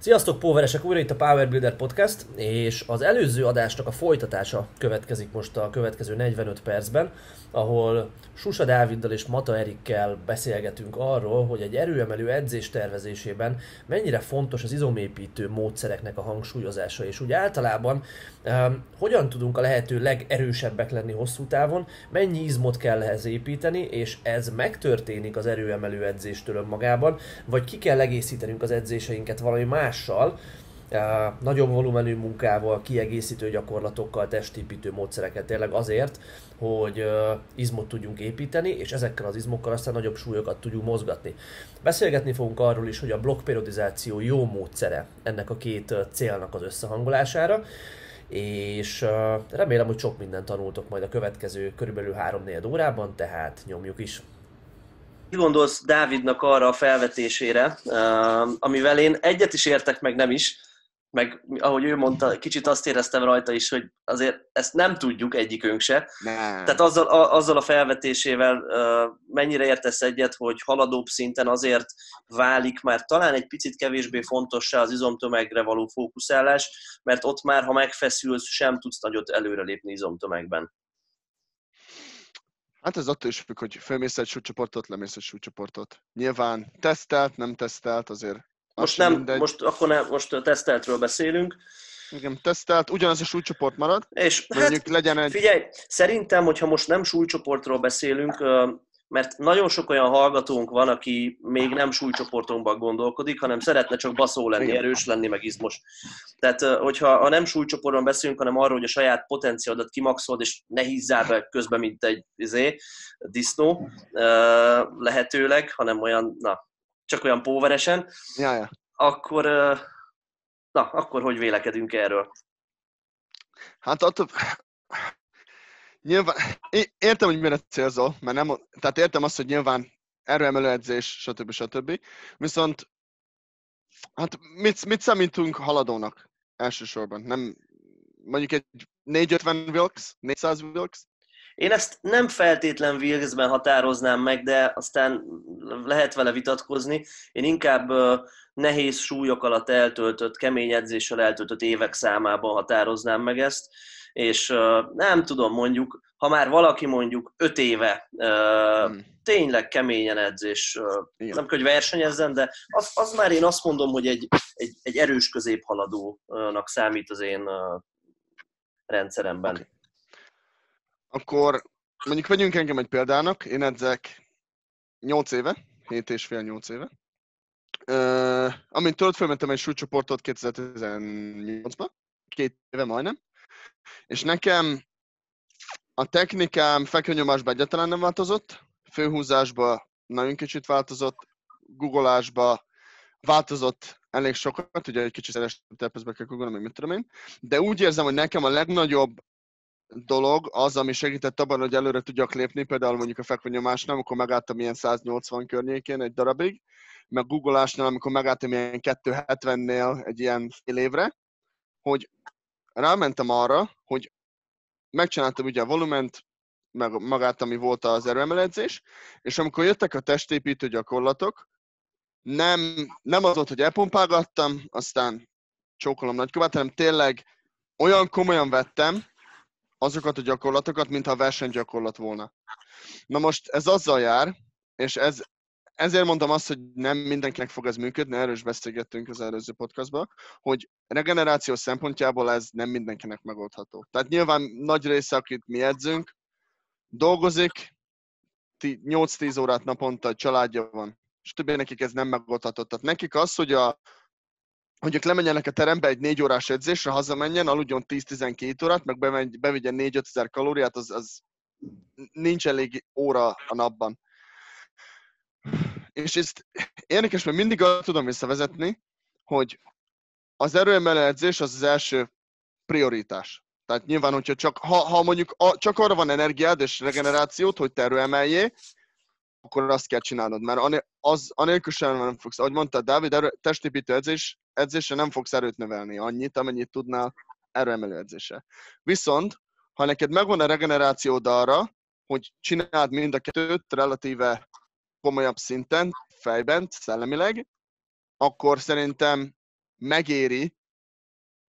Sziasztok, Póveresek! Újra itt a Power Builder Podcast, és az előző adásnak a folytatása következik most a következő 45 percben, ahol Susa Dáviddal és Mata Erikkel beszélgetünk arról, hogy egy erőemelő edzés tervezésében mennyire fontos az izomépítő módszereknek a hangsúlyozása, és úgy általában um, hogyan tudunk a lehető legerősebbek lenni hosszú távon, mennyi izmot kell ehhez építeni, és ez megtörténik az erőemelő edzéstől önmagában, vagy ki kell egészítenünk az edzéseinket valami mással, nagyobb volumenű munkával, kiegészítő gyakorlatokkal, testépítő módszereket tényleg azért, hogy izmot tudjunk építeni, és ezekkel az izmokkal aztán nagyobb súlyokat tudjuk mozgatni. Beszélgetni fogunk arról is, hogy a blokkperiodizáció jó módszere ennek a két célnak az összehangolására, és remélem, hogy sok mindent tanultok majd a következő körülbelül 3-4 órában, tehát nyomjuk is. Mit gondolsz Dávidnak arra a felvetésére, amivel én egyet is értek, meg nem is, meg ahogy ő mondta, kicsit azt éreztem rajta is, hogy azért ezt nem tudjuk egyikünk se. Nem. Tehát azzal a, azzal a felvetésével mennyire értesz egyet, hogy haladóbb szinten azért válik már talán egy picit kevésbé fontossá az izomtömegre való fókuszálás, mert ott már, ha megfeszülsz, sem tudsz nagyot előrelépni izomtömegben. Hát ez attól is függ, hogy fölmész egy súlycsoportot, lemész egy súlycsoportot. Nyilván tesztelt, nem tesztelt, azért most nem, mindegy. most akkor nem, most a teszteltről beszélünk. Igen, tesztelt, ugyanaz a súlycsoport marad. És mondjuk hát, legyen egy... Figyelj, szerintem, hogyha most nem súlycsoportról beszélünk, mert nagyon sok olyan hallgatónk van, aki még nem súlycsoportunkban gondolkodik, hanem szeretne csak baszó lenni, erős lenni, meg izmos. Tehát, hogyha a nem súlycsoportban beszélünk, hanem arról, hogy a saját potenciálodat kimaxolod, és ne hízzál be közben, mint egy izé, disznó, lehetőleg, hanem olyan, na, csak olyan póveresen, ja, ja. akkor, na, akkor hogy vélekedünk erről? Hát attól, nyilván, értem, hogy mire célzol, mert nem, tehát értem azt, hogy nyilván erőemelő edzés, stb. stb. Viszont, hát mit, mit számítunk haladónak elsősorban? Nem, mondjuk egy 450 Wilks, 400 Wilks? Én ezt nem feltétlen Wilkesben határoznám meg, de aztán lehet vele vitatkozni. Én inkább nehéz súlyok alatt eltöltött, kemény edzéssel eltöltött évek számában határoznám meg ezt, és nem tudom, mondjuk, ha már valaki mondjuk öt éve hmm. tényleg keményen edzés, Igen. nem hogy versenyezzen, de az, az már én azt mondom, hogy egy, egy, egy erős középhaladónak számít az én rendszeremben. Okay akkor mondjuk vegyünk engem egy példának, én edzek 8 éve, 7 és fél 8 éve. Uh, amint tudod, felmentem egy súlycsoportot 2018-ban, két éve majdnem, és nekem a technikám fekvőnyomásban egyáltalán nem változott, főhúzásban nagyon kicsit változott, googolásba változott elég sokat, ugye egy kicsit szeresebb kell googolni, meg mit tudom én, de úgy érzem, hogy nekem a legnagyobb dolog az, ami segített abban, hogy előre tudjak lépni, például mondjuk a fekvőnyomásnál, amikor megálltam ilyen 180 környékén egy darabig, meg googolásnál, amikor megálltam ilyen 270-nél egy ilyen fél évre, hogy rámentem arra, hogy megcsináltam ugye a volument, meg magát, ami volt az erőemeledzés, és amikor jöttek a testépítő gyakorlatok, nem, nem az volt, hogy elpompálgattam, aztán csókolom nagykövet, hanem tényleg olyan komolyan vettem, azokat a gyakorlatokat, mintha versenygyakorlat volna. Na most ez azzal jár, és ez, ezért mondom azt, hogy nem mindenkinek fog ez működni, erről is beszélgettünk az előző podcastban, hogy regeneráció szempontjából ez nem mindenkinek megoldható. Tehát nyilván nagy része, akit mi edzünk, dolgozik, 8-10 órát naponta, családja van, és többé nekik ez nem megoldható. Tehát nekik az, hogy a, hogy ők lemenjenek a terembe egy négy órás edzésre, hazamenjen, aludjon 10-12 órát, meg bevigyen 4 ezer kalóriát, az, az nincs elég óra a napban. És ezt érdekes, mert mindig azt tudom visszavezetni, hogy az erőemelő edzés az az első prioritás. Tehát nyilván, hogyha csak, ha, ha mondjuk a, csak arra van energiád és regenerációt, hogy te erőemeljé, akkor azt kell csinálnod, mert az, anélkül sem nem fogsz. Ahogy mondta Dávid, erő, testépítő edzés, edzésre nem fogsz erőt növelni annyit, amennyit tudnál erőemelő edzésre. Viszont, ha neked megvan a regenerációd arra, hogy csináld mind a kettőt relatíve komolyabb szinten, fejben, szellemileg, akkor szerintem megéri,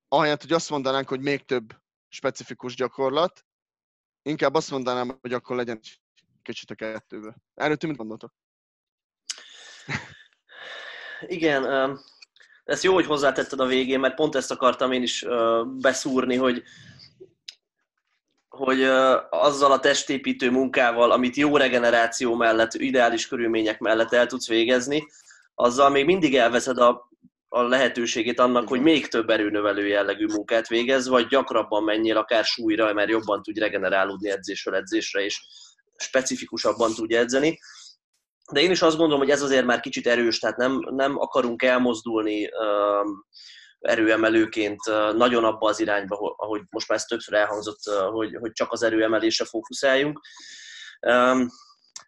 ahelyett, hogy azt mondanánk, hogy még több specifikus gyakorlat, inkább azt mondanám, hogy akkor legyen kicsit a kettőből. Erről ti mit gondoltok? Igen, ezt jó, hogy hozzátetted a végén, mert pont ezt akartam én is beszúrni, hogy hogy azzal a testépítő munkával, amit jó regeneráció mellett, ideális körülmények mellett el tudsz végezni, azzal még mindig elveszed a, a lehetőségét annak, hogy még több erőnövelő jellegű munkát végez, vagy gyakrabban menjél akár súlyra, mert jobban tudj regenerálódni edzésről edzésre, és specifikusabban tudj edzeni. De én is azt gondolom, hogy ez azért már kicsit erős, tehát nem, nem akarunk elmozdulni um, erőemelőként nagyon abba az irányba, ahogy most már ez többször elhangzott, hogy, hogy csak az erőemelésre fókuszáljunk.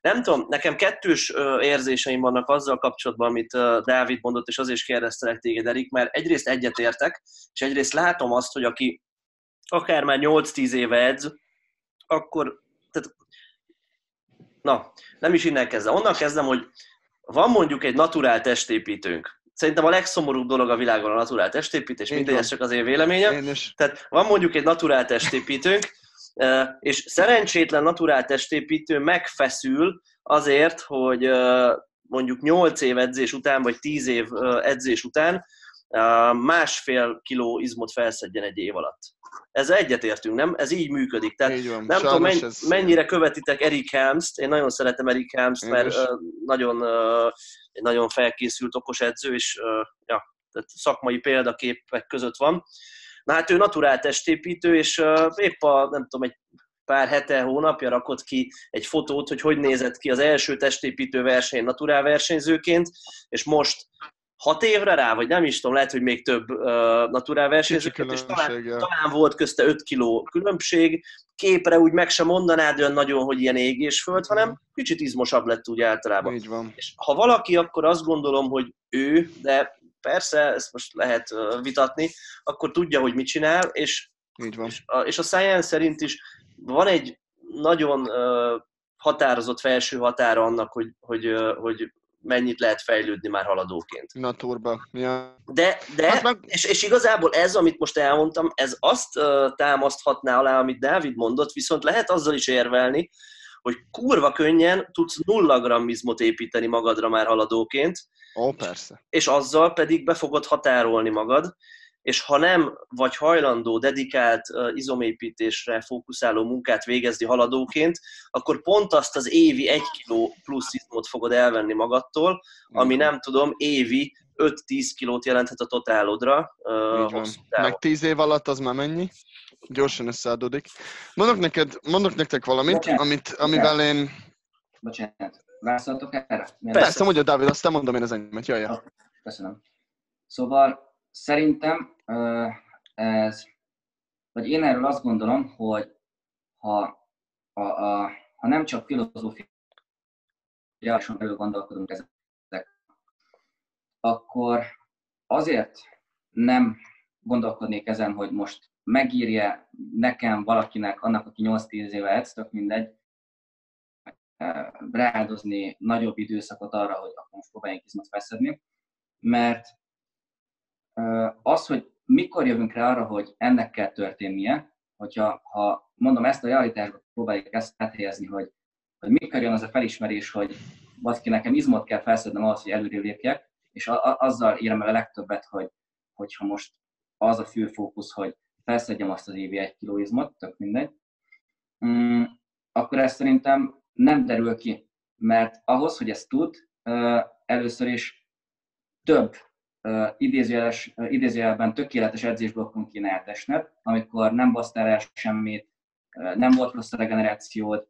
Nem tudom, nekem kettős érzéseim vannak azzal kapcsolatban, amit Dávid mondott, és azért is kérdeztelek téged, Erik, mert egyrészt egyetértek, és egyrészt látom azt, hogy aki akár már 8-10 éve edz, akkor, tehát, na, nem is innen kezdem. Onnan kezdem, hogy van mondjuk egy naturál testépítőnk, Szerintem a legszomorúbb dolog a világon a naturál testépítés, mindegy, ez csak az én véleményem. Én is. Tehát van mondjuk egy naturál testépítőnk, és szerencsétlen naturál testépítő megfeszül azért, hogy mondjuk 8 év edzés után, vagy 10 év edzés után másfél kiló izmot felszedjen egy év alatt. Ez egyetértünk, nem? Ez így működik. Tehát így van. nem Sajnos tudom, menny- ez... mennyire követitek Eric Helmst, én nagyon szeretem Eric Helmst, mert uh, nagyon, uh, nagyon felkészült okos edző, és ja, tehát szakmai példaképek között van. Na hát ő naturál testépítő, és épp a, nem tudom, egy pár hete, hónapja rakott ki egy fotót, hogy hogy nézett ki az első testépítő verseny naturál versenyzőként, és most hat évre rá, vagy nem is tudom, lehet, hogy még több uh, naturál versenyzőket, és talán, talán volt közte 5 kiló különbség. Képre úgy meg sem mondanád olyan nagyon, hogy ilyen égésföld, hanem mhm. kicsit izmosabb lett úgy általában. Így van. És ha valaki, akkor azt gondolom, hogy ő, de persze, ezt most lehet vitatni, akkor tudja, hogy mit csinál, és, Így van. és, a, és a science szerint is van egy nagyon uh, határozott felső határa annak, hogy, hogy, hogy mennyit lehet fejlődni már haladóként. Naturba. Ja. De, de hát meg... és, és igazából ez, amit most elmondtam, ez azt uh, támaszthatná alá, amit Dávid mondott, viszont lehet azzal is érvelni, hogy kurva könnyen tudsz nulla grammizmot építeni magadra már haladóként. Ó, persze. És azzal pedig be fogod határolni magad, és ha nem vagy hajlandó dedikált izomépítésre fókuszáló munkát végezni haladóként, akkor pont azt az évi egy kiló plusz izmot fogod elvenni magadtól, ami nem tudom, évi 5-10 kilót jelenthet a totálodra. Uh, Meg 10 év alatt az már mennyi? Gyorsan összeadódik. Mondok, neked, mondok nektek valamit, Bocsánat. amit, amivel én... Bocsánat, válaszoltok erre? Persze, Persze mondja Dávid, aztán mondom én az enyémet. Jaj, jaj. Köszönöm. Szóval Szerintem ez, vagy én erről azt gondolom, hogy ha, a, a, ha nem csak filozófiáson belül gondolkodunk ezek, akkor azért nem gondolkodnék ezen, hogy most megírja nekem, valakinek, annak, aki 8-10 éve edz, tök mindegy, rááldozni nagyobb időszakot arra, hogy akkor most próbáljunk izmot feszedni, mert az, hogy mikor jövünk rá arra, hogy ennek kell történnie, hogyha ha mondom ezt a realitásba próbáljuk ezt áthelyezni, hogy, hogy mikor jön az a felismerés, hogy valaki nekem izmot kell felszednem ahhoz, hogy előre lépjek, és a, a, azzal érem el a legtöbbet, hogy, hogyha most az a fő fókusz, hogy felszedjem azt az évi egy kiló izmot, tök mindegy, mm, akkor ez szerintem nem derül ki, mert ahhoz, hogy ezt tud, először is több idézőjeles, idézőjelben tökéletes edzésblokkon kéne eltesned, amikor nem basztál el semmit, nem volt rossz a regenerációd,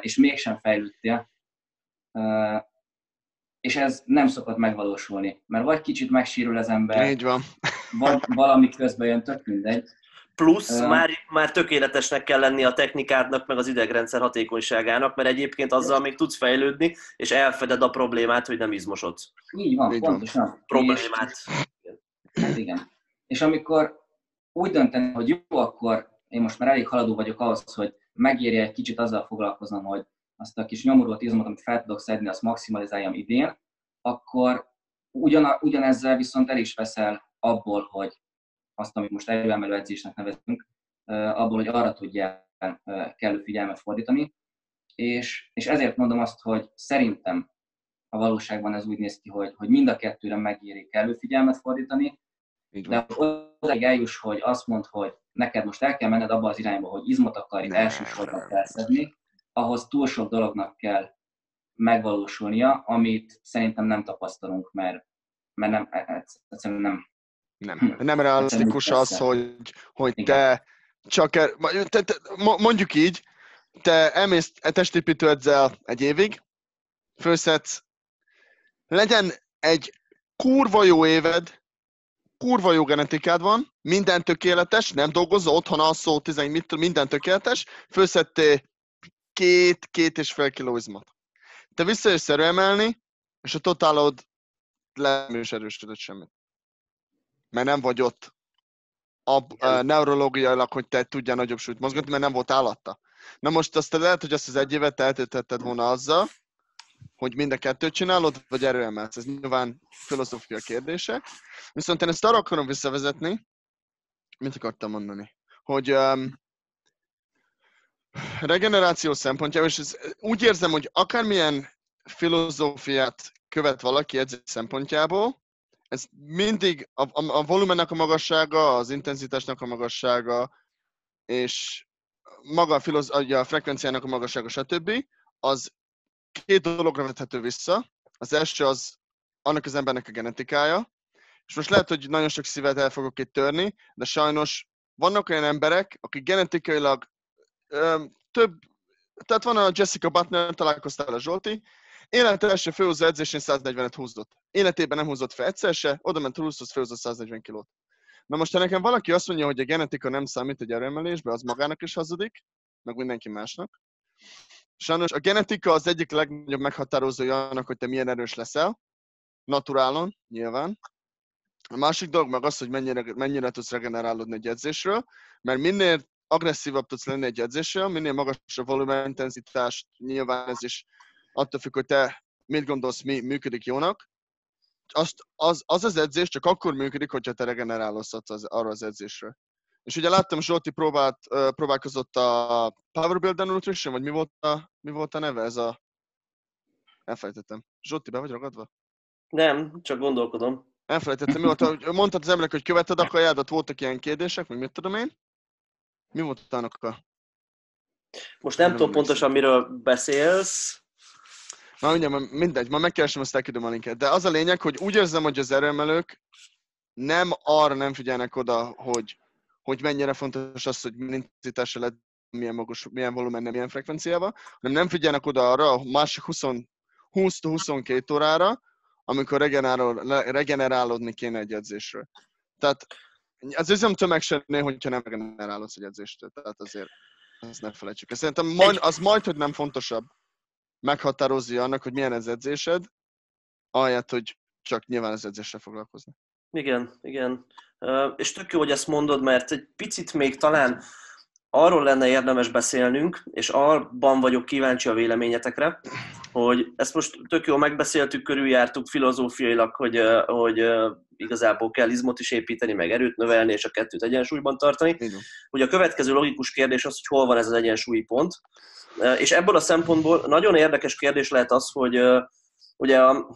és mégsem fejlődtél. És ez nem szokott megvalósulni, mert vagy kicsit megsérül az ember, Így van. vagy valami közben jön, tök mindegy, Plusz uh, már, már tökéletesnek kell lenni a technikádnak, meg az idegrendszer hatékonyságának, mert egyébként azzal még tudsz fejlődni, és elfeded a problémát, hogy nem izmosodsz. Így van, Így pontosan. Problémát. És, hát igen. És amikor úgy dönteni, hogy jó, akkor én most már elég haladó vagyok ahhoz, hogy megérje egy kicsit azzal foglalkoznom, hogy azt a kis nyomorult izmot, amit fel tudok szedni, azt maximalizáljam idén, akkor ugyan, ugyanezzel viszont el is veszel abból, hogy azt, amit most erőemelő edzésnek nevezünk, abból, hogy arra tudja kellő figyelmet fordítani. És, és ezért mondom azt, hogy szerintem a valóságban ez úgy néz ki, hogy, hogy mind a kettőre megéri kellő figyelmet fordítani, de odáig eljuss, hogy azt mond, hogy neked most el kell menned abba az irányba, hogy izmot akarj elsősorban felszedni, ahhoz túl sok dolognak kell megvalósulnia, amit szerintem nem tapasztalunk, mert, mert nem, e, e, egyszerűen nem. Nem, hm. nem realisztikus az, hogy, hogy te csak, er, te, te, mondjuk így, te elmész testépítő edzel egy évig, főszedsz, legyen egy kurva jó éved, kurva jó genetikád van, minden tökéletes, nem dolgozol, otthon alszol, tizen, mit, minden tökéletes, főszedtél két, két és fél kiló izmot. Te visszajössz emelni, és a totálod nem is erősödött semmit. Mert nem vagy ott a, a neurológiailag, hogy te tudjál nagyobb súlyt mozgatni, mert nem volt alatta. Na most azt lehet, hogy azt az egy évet eltöltetted volna azzal, hogy mind a kettőt csinálod, vagy erőemelsz. Ez nyilván filozófia kérdése. Viszont én ezt arra akarom visszavezetni, mit akartam mondani? Hogy um, regeneráció szempontjából, és ez, úgy érzem, hogy akármilyen filozófiát követ valaki edzés szempontjából, ez mindig a, a, a volumennek a magassága, az intenzitásnak a magassága, és maga a, filoz, a frekvenciának a magassága, stb. az két dologra vethető vissza. Az első az annak az embernek a genetikája, és most lehet, hogy nagyon sok szívet el fogok itt törni, de sajnos vannak olyan emberek, akik genetikailag ö, több, tehát van a Jessica Butler, találkoztál a Zsolti, Élet első főhúzó edzésén 140-et húzott. Életében nem húzott fel egyszer se, oda ment Ruszhoz, főhozott 140 kilót. Na most, ha nekem valaki azt mondja, hogy a genetika nem számít egy erőemelésbe, az magának is hazudik, meg mindenki másnak. Sajnos a genetika az egyik legnagyobb meghatározója annak, hogy te milyen erős leszel, naturálon, nyilván. A másik dolog meg az, hogy mennyire, mennyire tudsz regenerálódni egy edzésről, mert minél agresszívabb tudsz lenni egy edzésről, minél magasabb volumen intenzitást, nyilván ez is attól függ, hogy te mit gondolsz, mi működik jónak. Azt, az, az az edzés csak akkor működik, hogyha te regenerálódsz az, arra az edzésre. És ugye láttam, Zsolti próbált, próbálkozott a Power Builder Nutrition, vagy mi volt a, mi volt a neve? Ez a... Elfelejtettem. Zsolti, be vagy ragadva? Nem, csak gondolkodom. Elfelejtettem, mi volt a... Mondtad az emberek, hogy követed a kajádat, voltak ilyen kérdések, vagy mit tudom én? Mi volt annak a... Most nem, nem tudom pontosan, miről beszélsz. Na mindjárt, mindegy, ma megkeresem, azt elküldöm a linket. De az a lényeg, hogy úgy érzem, hogy az erőemelők nem arra nem figyelnek oda, hogy, hogy mennyire fontos az, hogy milyen intenzitásra lett, milyen magas, milyen volumen, milyen frekvenciával, hanem nem figyelnek oda arra a másik 20-22 órára, amikor regenerálódni kéne egy edzésről. Tehát az üzem tömeg sem hogyha nem regenerálódsz egy edzéstől. Tehát azért ezt ne felejtsük. Szerintem majd, az majd, hogy nem fontosabb meghatározza annak, hogy milyen az edzésed, ahelyett, hogy csak nyilván az edzéssel foglalkozni. Igen, igen. És tök jó, hogy ezt mondod, mert egy picit még talán arról lenne érdemes beszélnünk, és abban vagyok kíváncsi a véleményetekre, hogy ezt most tök jó megbeszéltük, körüljártuk filozófiailag, hogy, hogy igazából kell izmot is építeni, meg erőt növelni, és a kettőt egyensúlyban tartani. Igen. Ugye a következő logikus kérdés az, hogy hol van ez az egyensúlyi pont. És ebből a szempontból nagyon érdekes kérdés lehet az, hogy ugye a,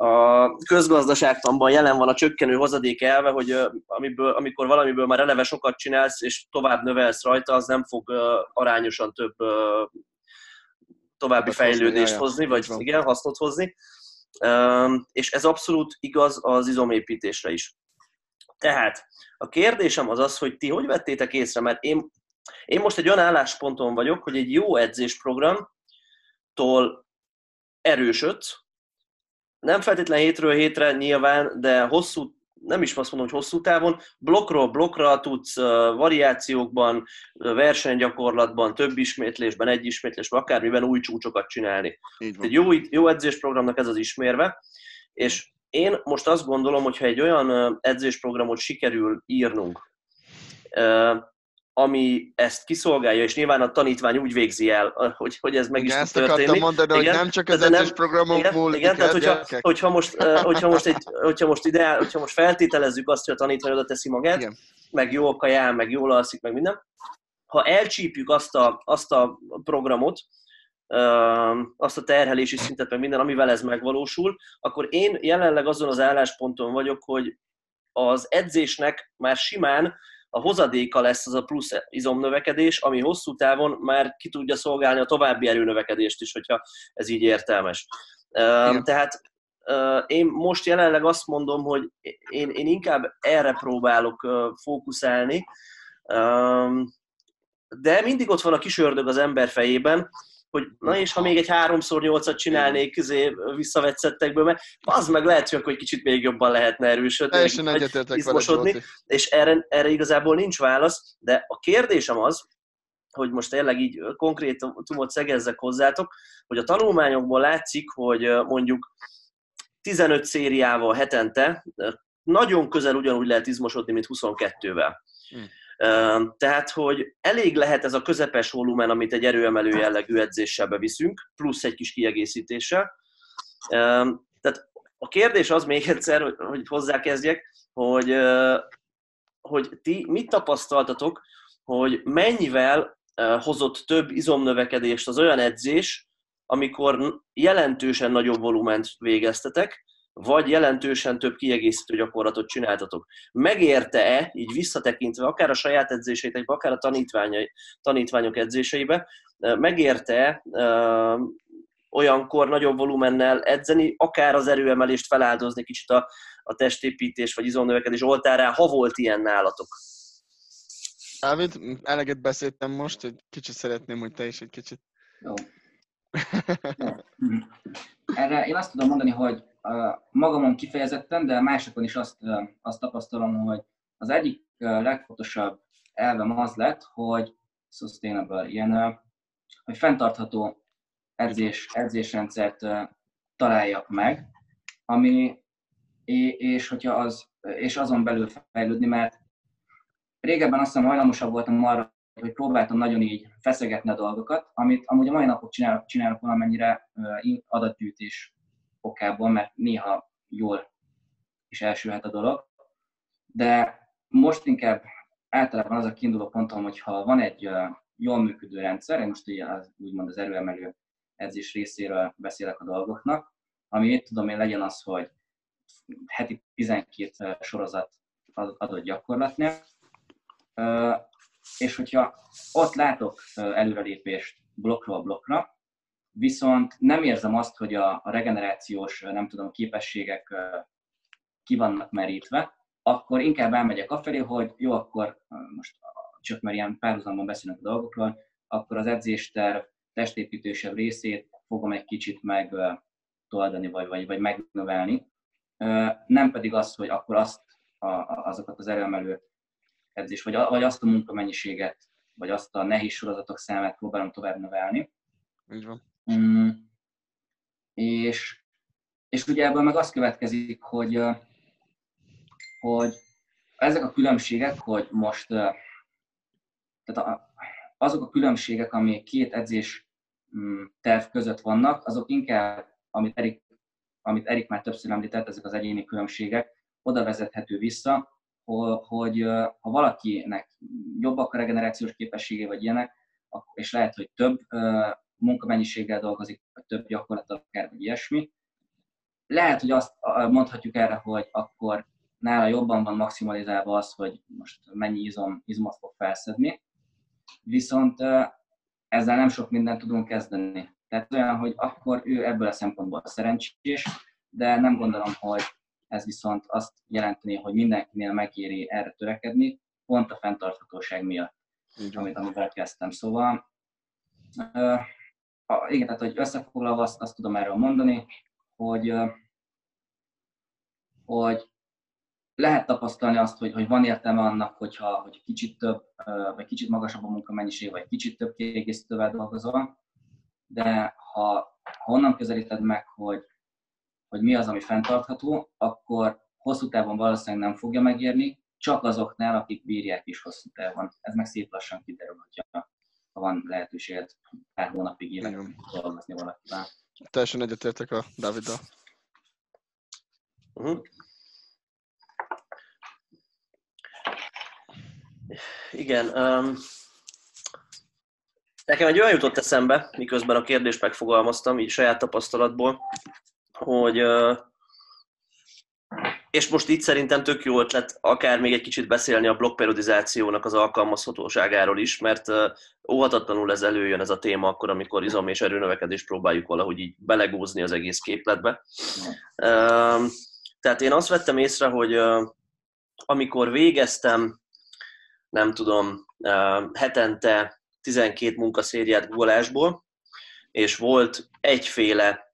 a közgazdaságtanban jelen van a csökkenő hozadék elve, hogy amiből, amikor valamiből már eleve sokat csinálsz, és tovább növelsz rajta, az nem fog arányosan több további fejlődést hozni, vagy igen, hasznot hozni. És ez abszolút igaz az izomépítésre is. Tehát a kérdésem az az, hogy ti hogy vettétek észre, mert én én most egy olyan állásponton vagyok, hogy egy jó edzésprogramtól erősödsz, nem feltétlen hétről hétre nyilván, de hosszú, nem is azt mondom, hogy hosszú távon, blokkról blokkra tudsz variációkban, versenygyakorlatban, több ismétlésben, egy ismétlésben, akármiben új csúcsokat csinálni. Egy jó, jó edzésprogramnak ez az ismérve, és én most azt gondolom, hogy ha egy olyan edzésprogramot sikerül írnunk, ami ezt kiszolgálja, és nyilván a tanítvány úgy végzi el, hogy, hogy ez meg Igen, is ezt tud történni. akartam mondani, Igen, hogy nem csak az de nem- edzésprogramokból Igen, igen tehát hogyha, hogyha, most, eh, hogyha, most egy, hogyha, most ide, hogyha most feltételezzük azt, hogy a tanítvány oda teszi magát, Igen. meg jól kajál, meg jól alszik, meg minden, ha elcsípjük azt a, azt a programot, öm, azt a terhelési szintet, meg minden, amivel ez megvalósul, akkor én jelenleg azon az állásponton vagyok, hogy az edzésnek már simán a hozadéka lesz az a plusz izomnövekedés, ami hosszú távon már ki tudja szolgálni a további erőnövekedést is, hogyha ez így értelmes. Igen. Tehát én most jelenleg azt mondom, hogy én, én inkább erre próbálok fókuszálni, de mindig ott van a kis ördög az ember fejében, hogy na és ha még egy 3x8-at csinálnék izé, visszavetszettekből, mert az meg lehet, hogy akkor egy kicsit még jobban lehetne erősödni, Teljesen egyetértek veled, és erre, erre igazából nincs válasz, de a kérdésem az, hogy most tényleg így konkrétumot szegezzek hozzátok, hogy a tanulmányokból látszik, hogy mondjuk 15 szériával hetente nagyon közel ugyanúgy lehet izmosodni, mint 22-vel. Hm. Tehát, hogy elég lehet ez a közepes volumen, amit egy erőemelő jellegű edzéssel beviszünk, plusz egy kis kiegészítéssel. Ö, Tehát a kérdés az még egyszer, hogy- hozzákezdjek, hogy, hogy ti mit tapasztaltatok, hogy mennyivel hozott több izomnövekedést az olyan edzés, amikor jelentősen nagyobb volument végeztetek, vagy jelentősen több kiegészítő gyakorlatot csináltatok. Megérte-e, így visszatekintve, akár a saját edzéseitekbe, akár a tanítványok edzéseibe, ö, megérte ö, olyankor nagyobb volumennel edzeni, akár az erőemelést feláldozni kicsit a, a testépítés vagy izomnövekedés oltárán, ha volt ilyen nálatok. Dávid, eleget beszéltem most, hogy kicsit szeretném, hogy te is egy kicsit. Jó. Jó. Erre én azt tudom mondani, hogy magamon kifejezetten, de másokon is azt, azt tapasztalom, hogy az egyik legfontosabb elvem az lett, hogy sustainable, ilyen, hogy fenntartható edzés, edzésrendszert találjak meg, ami, és, hogyha az, és azon belül fejlődni, mert régebben azt hiszem hajlamosabb voltam arra, hogy próbáltam nagyon így feszegetni a dolgokat, amit amúgy a mai napok csinálok, csinálok valamennyire adatgyűjtés okából, mert néha jól is elsülhet a dolog. De most inkább általában az a kiinduló pontom, hogy ha van egy jól működő rendszer, én most ugye az, úgymond az erőemelő edzés részéről beszélek a dolgoknak, ami itt tudom én legyen az, hogy heti 12 sorozat adott gyakorlatnél, és hogyha ott látok előrelépést blokkról blokkra, viszont nem érzem azt, hogy a, regenerációs, nem tudom, képességek ki vannak merítve, akkor inkább elmegyek afelé, hogy jó, akkor most csak mert ilyen párhuzamban beszélünk a dolgokról, akkor az edzésterv testépítősebb részét fogom egy kicsit megtoldani, vagy, vagy, vagy megnövelni. Nem pedig az, hogy akkor azt, a, azokat az erőemelő edzés, vagy, vagy azt a munkamennyiséget, vagy azt a nehéz sorozatok számát próbálom tovább növelni. Így van. Mm, és, és ugye ebből meg az következik, hogy, hogy ezek a különbségek, hogy most tehát a, azok a különbségek, ami két edzés mm, terv között vannak, azok inkább, amit Erik, amit Erik már többször említett, ezek az egyéni különbségek, oda vezethető vissza, hogy ha valakinek jobbak a regenerációs képessége, vagy ilyenek, és lehet, hogy több munkamennyiséggel dolgozik, vagy több gyakorlat akár, vagy ilyesmi, lehet, hogy azt mondhatjuk erre, hogy akkor nála jobban van maximalizálva az, hogy most mennyi izom, izmot fog felszedni, viszont ezzel nem sok mindent tudunk kezdeni. Tehát olyan, hogy akkor ő ebből a szempontból szerencsés, de nem gondolom, hogy ez viszont azt jelenteni, hogy mindenkinél megéri erre törekedni, pont a fenntarthatóság miatt, amit, amivel kezdtem. Szóval, uh, igen, tehát hogy összefoglalva azt, azt tudom erről mondani, hogy, hogy lehet tapasztalni azt, hogy, hogy van értelme annak, hogyha hogy kicsit több, vagy kicsit magasabb a munkamennyiség, vagy kicsit több kiegészítővel dolgozol, de ha, ha onnan közelíted meg, hogy hogy mi az, ami fenntartható, akkor hosszú távon valószínűleg nem fogja megérni, csak azoknál, akik bírják is hosszú távon. Ez meg szép lassan kiderül, hogyha ha van lehetőséged pár hónapig évek dolgozni valakivel. Teljesen egyetértek a Dáviddal. Uh-huh. Igen. Um, nekem egy olyan jutott eszembe, miközben a kérdést megfogalmaztam, így saját tapasztalatból, hogy uh, és most itt szerintem tök jó ötlet akár még egy kicsit beszélni a blokkperiodizációnak az alkalmazhatóságáról is, mert óhatatlanul ez előjön ez a téma akkor, amikor izom és erőnövekedést próbáljuk valahogy így belegózni az egész képletbe. Tehát én azt vettem észre, hogy amikor végeztem, nem tudom, hetente 12 munkaszériát googolásból, és volt egyféle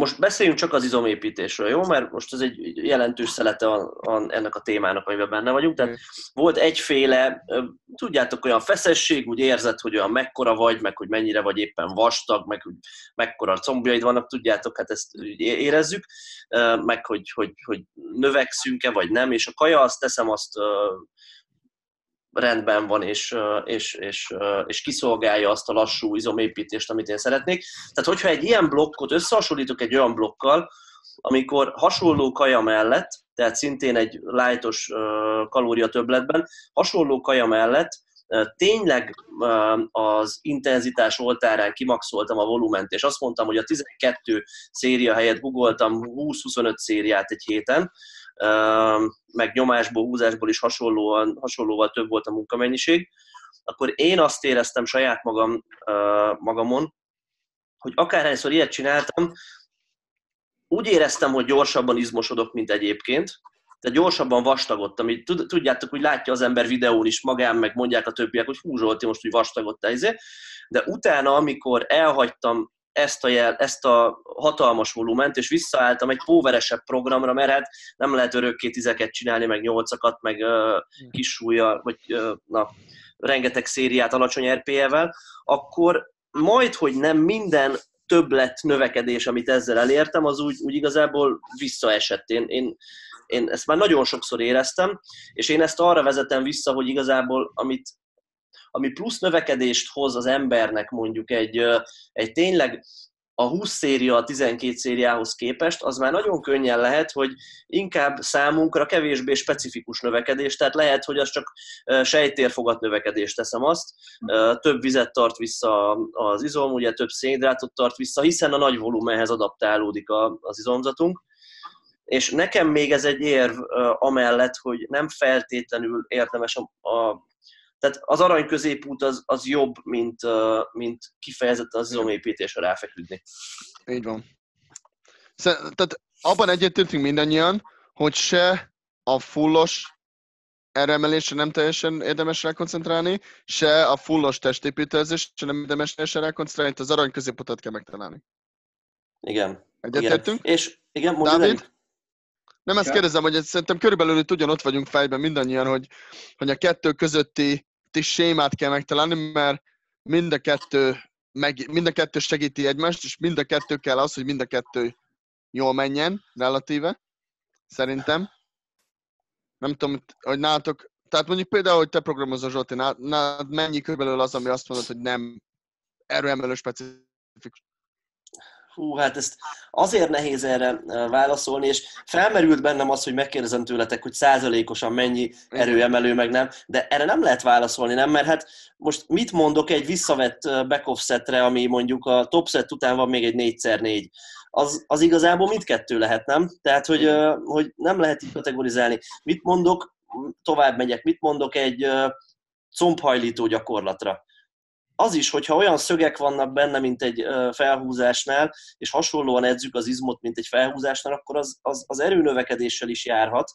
most beszéljünk csak az izomépítésről, jó? Mert most ez egy jelentős szelete a, a, ennek a témának, amiben benne vagyunk. Tehát volt egyféle, tudjátok, olyan feszesség, úgy érzed, hogy olyan mekkora vagy, meg hogy mennyire vagy éppen vastag, meg hogy mekkora combjaid vannak, tudjátok, hát ezt érezzük, meg hogy, hogy, hogy növekszünk-e, vagy nem, és a kaja, azt teszem, azt rendben van, és, és, és, és kiszolgálja azt a lassú izomépítést, amit én szeretnék. Tehát, hogyha egy ilyen blokkot összehasonlítok egy olyan blokkal, amikor hasonló kaja mellett, tehát szintén egy lájtos kalória többletben, hasonló kaja mellett tényleg az intenzitás oltárán kimaxoltam a volument, és azt mondtam, hogy a 12 széria helyett googoltam 20-25 szériát egy héten, meg nyomásból, húzásból is hasonlóan, hasonlóval több volt a munkamennyiség, akkor én azt éreztem saját magam, magamon, hogy akárhányszor ilyet csináltam, úgy éreztem, hogy gyorsabban izmosodok, mint egyébként, tehát gyorsabban vastagodtam. Így, tudjátok, hogy látja az ember videón is magán, meg mondják a többiek, hogy hú Zsolti, most úgy vastagodtál, izé. de utána, amikor elhagytam ezt a, jel, ezt a hatalmas volument, és visszaálltam egy póveresebb programra, mert hát nem lehet örökké tizeket csinálni, meg nyolcakat, meg uh, kis súlya, vagy uh, na, rengeteg szériát alacsony RPE-vel, akkor majd, hogy nem minden többlet növekedés, amit ezzel elértem, az úgy, úgy igazából visszaesett. Én, én, én ezt már nagyon sokszor éreztem, és én ezt arra vezetem vissza, hogy igazából amit ami plusz növekedést hoz az embernek mondjuk egy, egy tényleg a 20 széria a 12 szériához képest, az már nagyon könnyen lehet, hogy inkább számunkra kevésbé specifikus növekedés, tehát lehet, hogy az csak sejtérfogat növekedést teszem azt, több vizet tart vissza az izom, ugye több szénhidrátot tart vissza, hiszen a nagy volumenhez adaptálódik az izomzatunk, és nekem még ez egy érv amellett, hogy nem feltétlenül érdemes a, a tehát az arany középút az, az jobb, mint, mint kifejezetten az izomépítésre ráfeküdni. Így van. Tehát abban egyetértünk mindannyian, hogy se a fullos eremelésre nem teljesen érdemes rákoncentrálni, se a fullos testépítőzésre nem érdemes teljesen rákoncentrálni, az arany középutat kell megtalálni. Igen. Egyetértünk? Igen. És igen, mondj Dávid? Nem ezt kérdezem, hogy szerintem körülbelül itt ugyanott vagyunk fejben mindannyian, hogy, hogy a kettő közötti is sémát kell megtalálni, mert mind a kettő, meg, mind a kettő segíti egymást, és mind a kettő kell az, hogy mind a kettő jól menjen, relatíve, szerintem. Nem tudom, hogy nálatok, tehát mondjuk például, hogy te programozol Zsolti, nálad mennyi körülbelül az, ami azt mondod, hogy nem erőemelő specifikus? Hú, hát ezt azért nehéz erre válaszolni, és felmerült bennem az, hogy megkérdezem tőletek, hogy százalékosan mennyi erőemelő, meg nem, de erre nem lehet válaszolni, nem? Mert hát most mit mondok egy visszavett back setre, ami mondjuk a top set után van még egy 4x4, az, az igazából mindkettő lehet, nem? Tehát, hogy, hogy nem lehet így kategorizálni. Mit mondok, tovább megyek, mit mondok egy combhajlító gyakorlatra? Az is, hogyha olyan szögek vannak benne, mint egy felhúzásnál, és hasonlóan edzük az izmot, mint egy felhúzásnál, akkor az, az, az erőnövekedéssel is járhat.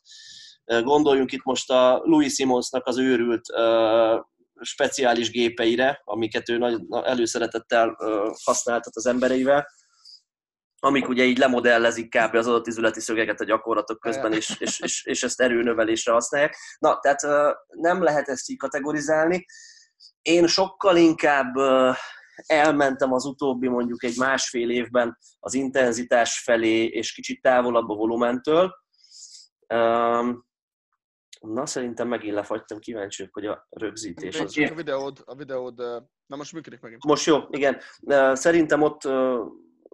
Gondoljunk itt most a Louis Simonsnak az őrült speciális gépeire, amiket ő nagy előszeretettel használtat az embereivel, amik ugye így lemodellezik kb. az adott izületi szögeket a gyakorlatok közben, és, és, és, és ezt erőnövelésre használják. Na, tehát nem lehet ezt így kategorizálni. Én sokkal inkább elmentem az utóbbi mondjuk egy másfél évben az intenzitás felé, és kicsit távolabb a volumentől. Na, szerintem megint lefagytam, kíváncsi hogy a rögzítés az... A videód, a videód, na most működik megint. Most jó, igen. Szerintem ott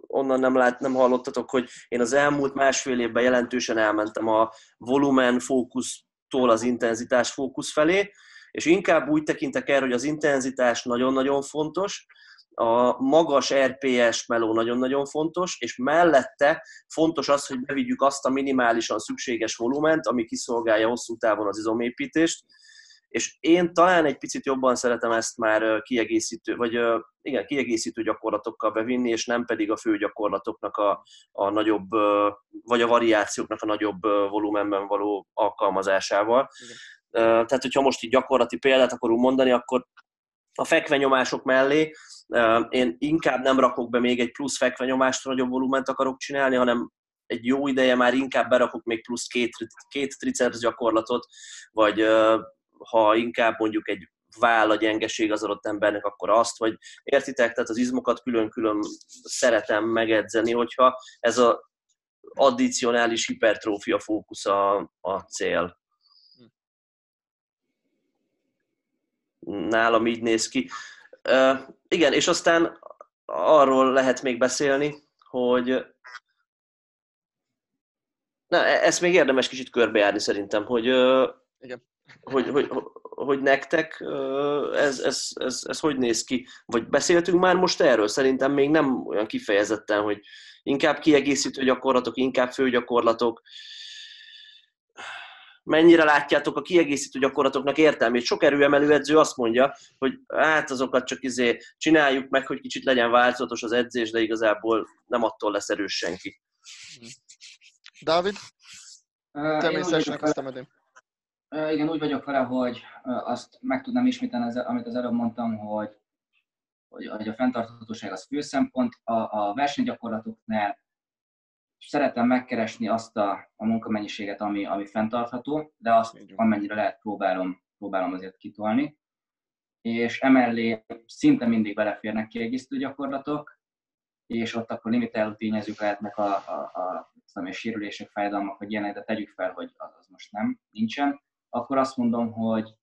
onnan nem, lát, nem hallottatok, hogy én az elmúlt másfél évben jelentősen elmentem a volumen fókusztól az intenzitás fókusz felé, és inkább úgy tekintek erre, hogy az intenzitás nagyon-nagyon fontos, a magas RPS meló nagyon-nagyon fontos, és mellette fontos az, hogy bevigyük azt a minimálisan szükséges volument, ami kiszolgálja hosszú távon az izomépítést, és én talán egy picit jobban szeretem ezt már kiegészítő, vagy igen, kiegészítő gyakorlatokkal bevinni, és nem pedig a fő gyakorlatoknak a, a nagyobb, vagy a variációknak a nagyobb volumenben való alkalmazásával. Igen. Tehát, hogyha most így gyakorlati példát akarunk mondani, akkor a fekvenyomások mellé én inkább nem rakok be még egy plusz fekvenyomást, nagyobb volument akarok csinálni, hanem egy jó ideje már inkább berakok még plusz két, két triceps gyakorlatot, vagy ha inkább mondjuk egy váll a gyengeség az adott embernek, akkor azt, vagy értitek, tehát az izmokat külön-külön szeretem megedzeni, hogyha ez a addicionális hipertrófia fókusz a, a cél. Nálam így néz ki. Uh, igen, és aztán arról lehet még beszélni, hogy Na, e-, ezt még érdemes kicsit körbejárni szerintem, hogy, igen. hogy, hogy, hogy nektek ez, ez, ez, ez hogy néz ki? Vagy beszéltünk már most erről? Szerintem még nem olyan kifejezetten, hogy inkább kiegészítő gyakorlatok, inkább főgyakorlatok. Mennyire látjátok a kiegészítő gyakorlatoknak értelmét? Sok erőemelő edző azt mondja, hogy hát azokat csak izé csináljuk meg, hogy kicsit legyen változatos az edzés, de igazából nem attól lesz erős senki. Dávid? Te mész ezt igen, úgy vagyok vele, hogy azt meg tudnám ismételni, amit az előbb mondtam, hogy, hogy, hogy a fenntarthatóság az fő szempont. A, a versenygyakorlatoknál szeretem megkeresni azt a, a munkamennyiséget, ami, ami fenntartható, de azt amennyire lehet próbálom, próbálom azért kitolni. És emellé szinte mindig beleférnek kiegészítő gyakorlatok, és ott akkor limitáló tényezők lehetnek a, a, a, a sérülések, fájdalmak, hogy ilyenek, de tegyük fel, hogy az, az most nem, nincsen akkor azt mondom, hogy,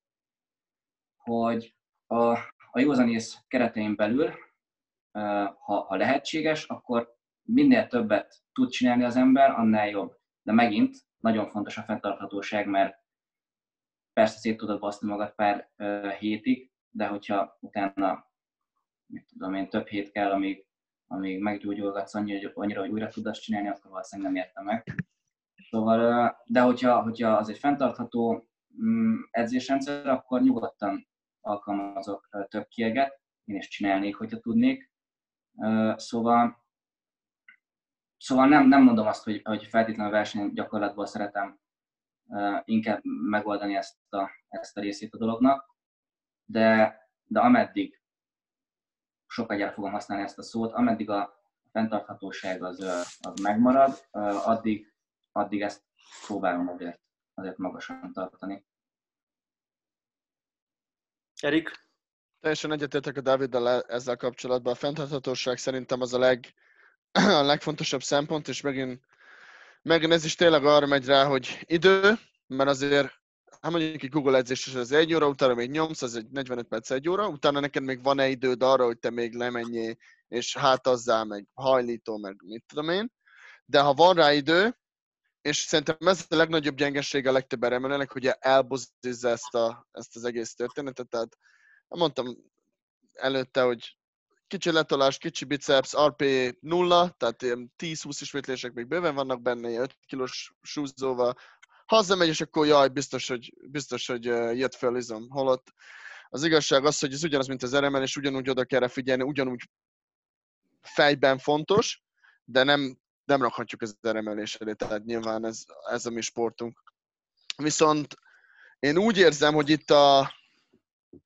hogy a, a józanész keretein belül, ha, ha lehetséges, akkor minél többet tud csinálni az ember, annál jobb. De megint nagyon fontos a fenntarthatóság, mert persze szét tudod baszni magad pár hétig, de hogyha utána, mit tudom én, több hét kell, amíg, amíg meggyógyulgatsz annyira, annyira, hogy újra tudod azt csinálni, akkor valószínűleg nem értem meg. Szóval, de hogyha, hogyha az egy fenntartható Mm, edzésrendszer, akkor nyugodtan alkalmazok több kieget, én is csinálnék, hogyha tudnék. Szóval, szóval nem, nem mondom azt, hogy, hogy feltétlenül verseny gyakorlatból szeretem inkább megoldani ezt a, ezt a részét a dolognak, de, de ameddig sokáig fogom használni ezt a szót, ameddig a fenntarthatóság az, az megmarad, addig, addig ezt próbálom azért azért magasan tartani. Erik? Teljesen egyetértek a Dáviddal ezzel kapcsolatban. A fenntarthatóság szerintem az a, leg, a legfontosabb szempont, és megint, megint ez is tényleg arra megy rá, hogy idő, mert azért hát mondjuk egy Google edzés és az egy óra, utána még nyomsz, az egy 45 perc egy óra, utána neked még van-e időd arra, hogy te még lemenjél, és hátazzál, meg hajlító, meg mit tudom én. De ha van rá idő, és szerintem ez a legnagyobb gyengesége a legtöbb emelőnek, hogy elbozizza ezt, a, ezt az egész történetet. Tehát mondtam előtte, hogy kicsi letolás, kicsi biceps, RP 0, tehát ilyen 10-20 ismétlések még bőven vannak benne, 5 kilós súzzóval. Hazamegy, és akkor jaj, biztos, hogy, biztos, hogy jött fel izom. Holott az igazság az, hogy ez ugyanaz, mint az RML, és ugyanúgy oda kell figyelni, ugyanúgy fejben fontos, de nem nem rakhatjuk az eremelés elé, tehát nyilván ez, ez a mi sportunk. Viszont én úgy érzem, hogy itt a,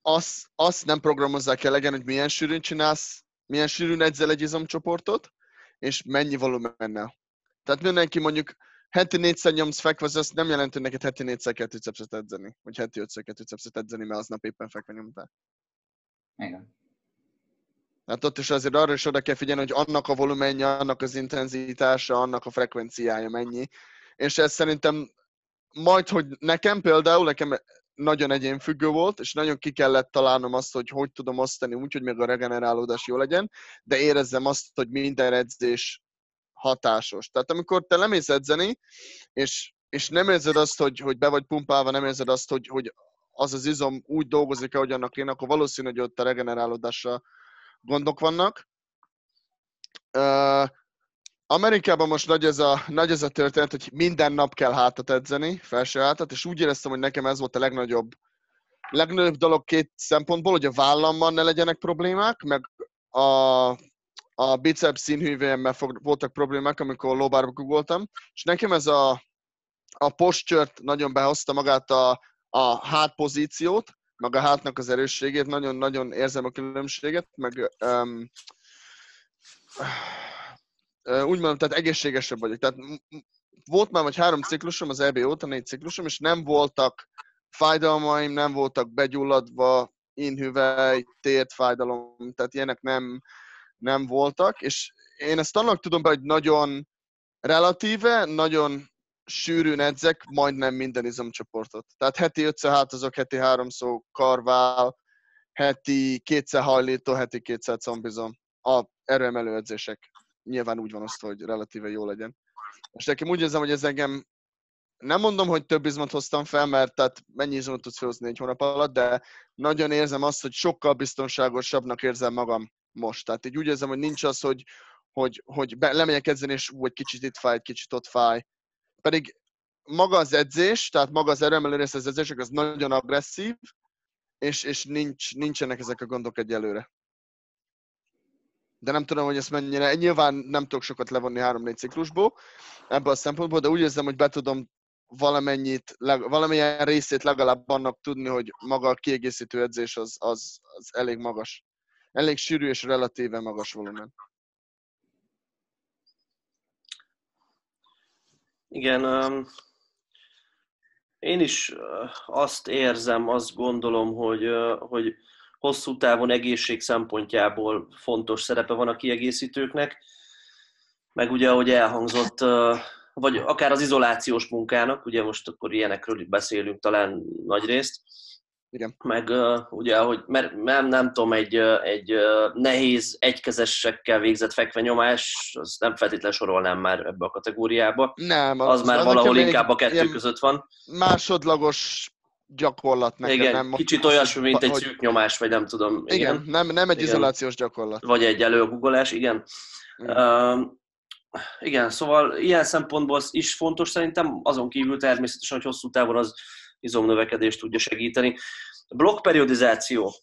azt, azt nem programozzák elegen, hogy milyen sűrűn csinálsz, milyen sűrűn edzel egy izomcsoportot, és mennyi volumennel. Tehát mindenki mondjuk heti négyszer nyomsz fekve, az nem jelenti, hogy neked heti négyszer kell tricepset edzeni, vagy heti ötször kell tricepset edzeni, mert aznap éppen fekve nyomtál. Igen. Hát ott is azért arra is oda kell figyelni, hogy annak a volumenje, annak az intenzitása, annak a frekvenciája mennyi. És ez szerintem majd, hogy nekem például, nekem nagyon egyénfüggő volt, és nagyon ki kellett találnom azt, hogy hogy tudom osztani úgy, hogy még a regenerálódás jó legyen, de érezzem azt, hogy minden edzés hatásos. Tehát amikor te lemész edzeni, és, és nem érzed azt, hogy, hogy be vagy pumpálva, nem érzed azt, hogy, hogy az az izom úgy dolgozik, ahogy annak én, akkor valószínű, hogy ott a regenerálódásra gondok vannak. Amerikában most nagy ez, a, nagy ez a történet, hogy minden nap kell hátat edzeni, felső hátat, és úgy éreztem, hogy nekem ez volt a legnagyobb, legnagyobb dolog két szempontból, hogy a vállammal ne legyenek problémák, meg a, a biceps színhűvémmel voltak problémák, amikor lóbárba voltam, és nekem ez a, a posture nagyon behozta magát a, a hátpozíciót, meg a hátnak az erősségét, nagyon-nagyon érzem a különbséget, meg um, úgy mondom, tehát egészségesebb vagyok. Tehát volt már vagy három ciklusom az EB óta, négy ciklusom, és nem voltak fájdalmaim, nem voltak begyulladva, inhüvely, tért fájdalom, tehát ilyenek nem, nem voltak, és én ezt annak tudom be, hogy nagyon relatíve, nagyon sűrűn edzek majdnem minden izomcsoportot. Tehát heti ötször hátazok, heti háromszor karvál, heti kétszer hajlító, heti kétszer combizom. A erőemelő edzések nyilván úgy van azt, hogy relatíve jó legyen. És nekem úgy érzem, hogy ez engem nem mondom, hogy több izmot hoztam fel, mert tehát mennyi izmot tudsz felhozni egy hónap alatt, de nagyon érzem azt, hogy sokkal biztonságosabbnak érzem magam most. Tehát így úgy érzem, hogy nincs az, hogy, hogy, hogy be, lemegyek edzeni, és úgy kicsit itt fáj, kicsit ott fáj. Pedig maga az edzés, tehát maga az erőemelő rész az edzések, az nagyon agresszív, és, és nincs, nincsenek ezek a gondok egyelőre de nem tudom, hogy ezt mennyire, nyilván nem tudok sokat levonni három-négy ciklusból ebből a szempontból, de úgy érzem, hogy be tudom valamennyit, valamilyen részét legalább annak tudni, hogy maga a kiegészítő edzés az, az, az elég magas. Elég sűrű és relatíve magas volumen. Igen, um, én is azt érzem, azt gondolom, hogy, hogy hosszú távon egészség szempontjából fontos szerepe van a kiegészítőknek, meg ugye, ahogy elhangzott, vagy akár az izolációs munkának, ugye most akkor ilyenekről beszélünk talán nagy részt, igen. Meg uh, ugye, hogy, mert nem, nem tudom, egy, egy uh, nehéz egykezesekkel végzett fekvenyomás, az nem feltétlenül sorolnám már ebbe a kategóriába. Nem. Az, az már valahol inkább a kettő között van. Másodlagos gyakorlat nekem. Igen, nem, kicsit olyasmi, mint egy hogy... szűk nyomás, vagy nem tudom. Igen, igen nem, nem egy igen. izolációs gyakorlat. Vagy egy előgugolás, igen. Igen. Uh, igen, szóval ilyen szempontból is fontos szerintem, azon kívül természetesen, hogy hosszú távon az izomnövekedést tudja segíteni. Blokkperiodizáció.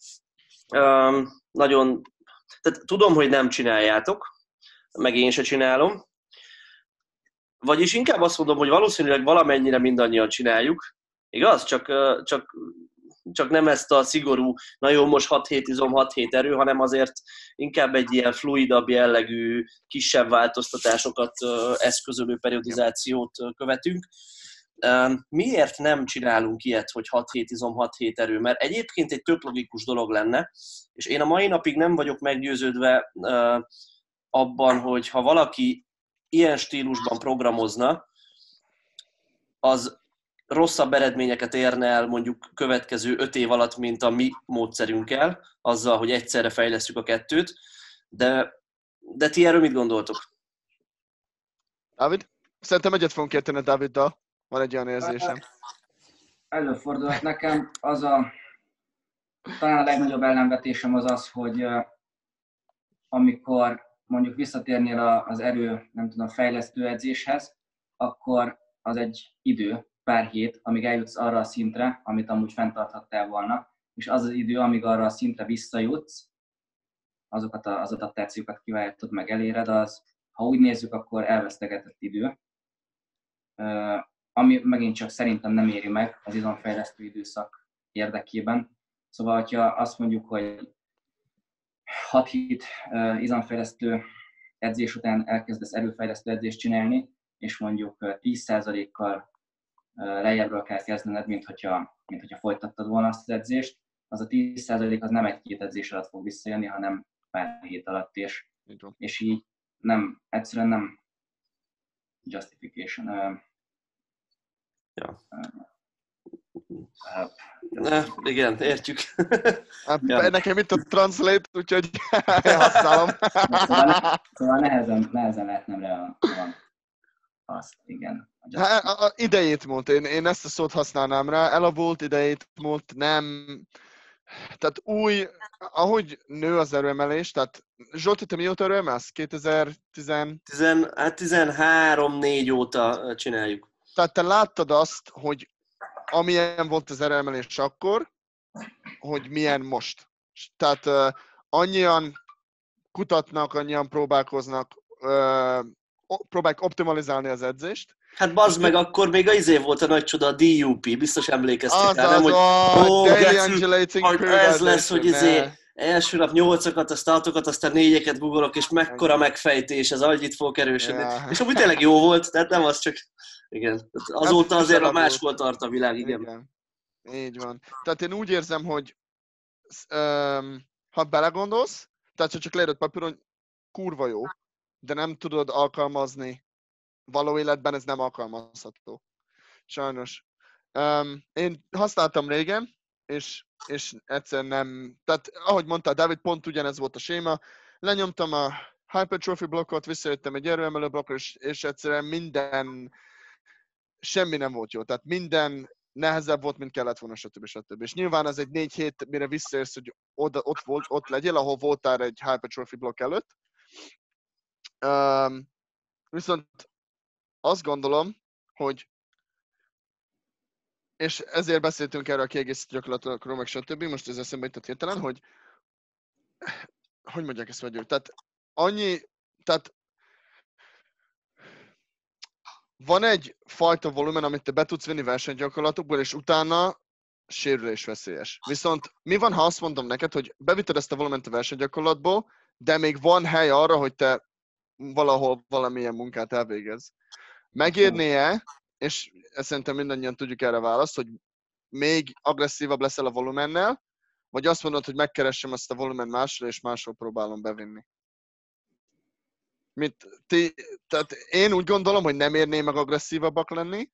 Um, nagyon, tehát tudom, hogy nem csináljátok, meg én se csinálom, vagyis inkább azt mondom, hogy valószínűleg valamennyire mindannyian csináljuk, Igaz? Csak, csak, csak nem ezt a szigorú, na jó, most 6 hét izom, 6 hét erő, hanem azért inkább egy ilyen fluidabb jellegű, kisebb változtatásokat eszközölő periodizációt követünk. Miért nem csinálunk ilyet, hogy 6 hét izom, 6 hét erő? Mert egyébként egy tök logikus dolog lenne, és én a mai napig nem vagyok meggyőződve abban, hogy ha valaki ilyen stílusban programozna, az rosszabb eredményeket érne el mondjuk következő öt év alatt, mint a mi módszerünkkel, azzal, hogy egyszerre fejlesztjük a kettőt, de, de ti erről mit gondoltok? Dávid? Szerintem egyet fogunk érteni Dáviddal. Van egy olyan érzésem. Előfordulhat nekem. Az a, talán a legnagyobb ellenvetésem az az, hogy amikor mondjuk visszatérnél az erő, nem tudom, fejlesztő edzéshez, akkor az egy idő, pár hét, amíg eljutsz arra a szintre, amit amúgy fenntarthattál volna, és az az idő, amíg arra a szintre visszajutsz, azokat az adaptációkat kiváltod meg eléred, az, ha úgy nézzük, akkor elvesztegetett idő, ami megint csak szerintem nem éri meg az izomfejlesztő időszak érdekében. Szóval, ha azt mondjuk, hogy 6 hét izomfejlesztő edzés után elkezdesz erőfejlesztő edzést csinálni, és mondjuk 10%-kal lejjebbről kell kezdened, mint hogyha, mint hogyha folytattad volna azt az edzést, az a 10% az nem egy-két edzés alatt fog visszajönni, hanem pár hét alatt, és, és így nem, egyszerűen nem justification. Ja. Hát, Ne, igen, értjük. Hát, Ja. Nekem itt a translate, úgyhogy használom. Szóval, ne, szóval nehezen, nehezen lehetne rá van azt, igen. Hát, a, a, idejét múlt, én, én ezt a szót használnám rá, elavult idejét múlt, nem... Tehát új, ahogy nő az erőemelés, tehát Zsolti, te mióta erőemelsz? 2010... Tizen, hát 13-4 óta csináljuk. Tehát te láttad azt, hogy amilyen volt az erőemelés akkor, hogy milyen most. Tehát uh, annyian kutatnak, annyian próbálkoznak, uh, próbálják optimalizálni az edzést. Hát bazd meg, akkor még az izé volt a nagy csoda, a DUP, biztos emlékeztek Az rá, nem, hogy a ó, periodization, ez lesz, hogy izé- első nap nyolcakat, aztán hatokat, aztán négyeket googolok, és mekkora megfejtés, ez agyit fog erősödni. Ja. És amúgy tényleg jó volt, tehát nem az csak, igen. Azóta Hát, azért a máshol tart a világ, igen. Igen. Így van. Tehát én úgy érzem, hogy ha belegondolsz, tehát ha csak leírod papíron, kurva jó, de nem tudod alkalmazni való életben, ez nem alkalmazható. Sajnos. Um, én használtam régen, és, és egyszer nem, tehát ahogy mondta David, pont ugyanez volt a séma. Lenyomtam a hypertrophy blokkot, visszajöttem egy erőemelő blokkra, és, és egyszerűen minden, semmi nem volt jó. Tehát minden nehezebb volt, mint kellett volna, stb. stb. És nyilván ez egy négy hét, mire visszaérsz, hogy oda, ott, volt, ott legyél, ahol voltál egy hypertrophy blokk előtt. Um, viszont azt gondolom, hogy és ezért beszéltünk erről a kiegészítő gyakorlatokról, meg stb. Most ez eszembe jutott hirtelen, hogy hogy mondják ezt vagyok? Tehát annyi, tehát van egy fajta volumen, amit te be tudsz venni versenygyakorlatokból, és utána sérülés veszélyes. Viszont mi van, ha azt mondom neked, hogy bevitted ezt a volument a versenygyakorlatból, de még van hely arra, hogy te valahol valamilyen munkát elvégez. Megérnie, és ezt szerintem mindannyian tudjuk erre választ, hogy még agresszívabb leszel a volumennel, vagy azt mondod, hogy megkeressem azt a volumen másra, és máshol próbálom bevinni. Mint ti, tehát én úgy gondolom, hogy nem érné meg agresszívabbak lenni,